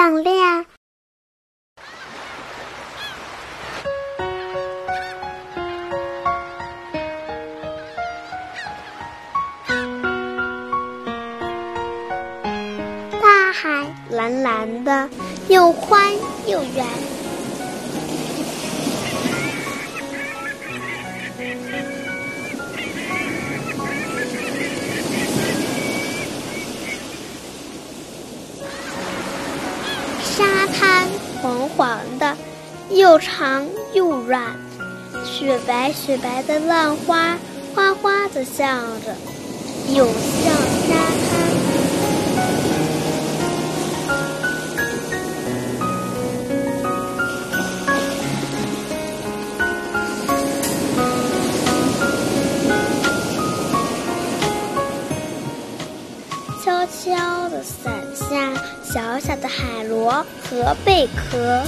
项链。大海蓝蓝的，又宽又圆。沙滩黄黄的，又长又软，雪白雪白的浪花哗哗的笑着，涌向悄悄地散下，小小的海螺和贝壳，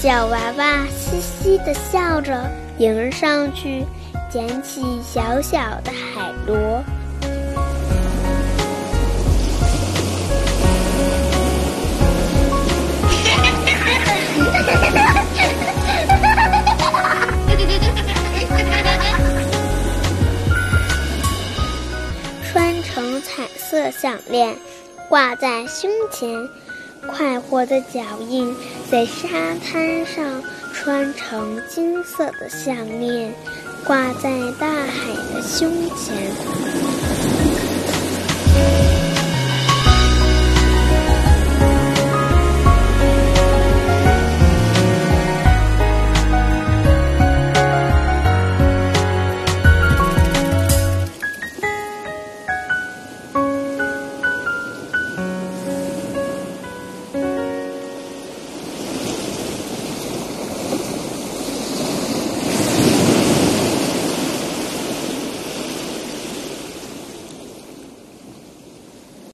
小娃娃嘻嘻地笑着，迎上去捡起小小的海螺。色项链，挂在胸前，快活的脚印在沙滩上穿成金色的项链，挂在大海的胸前。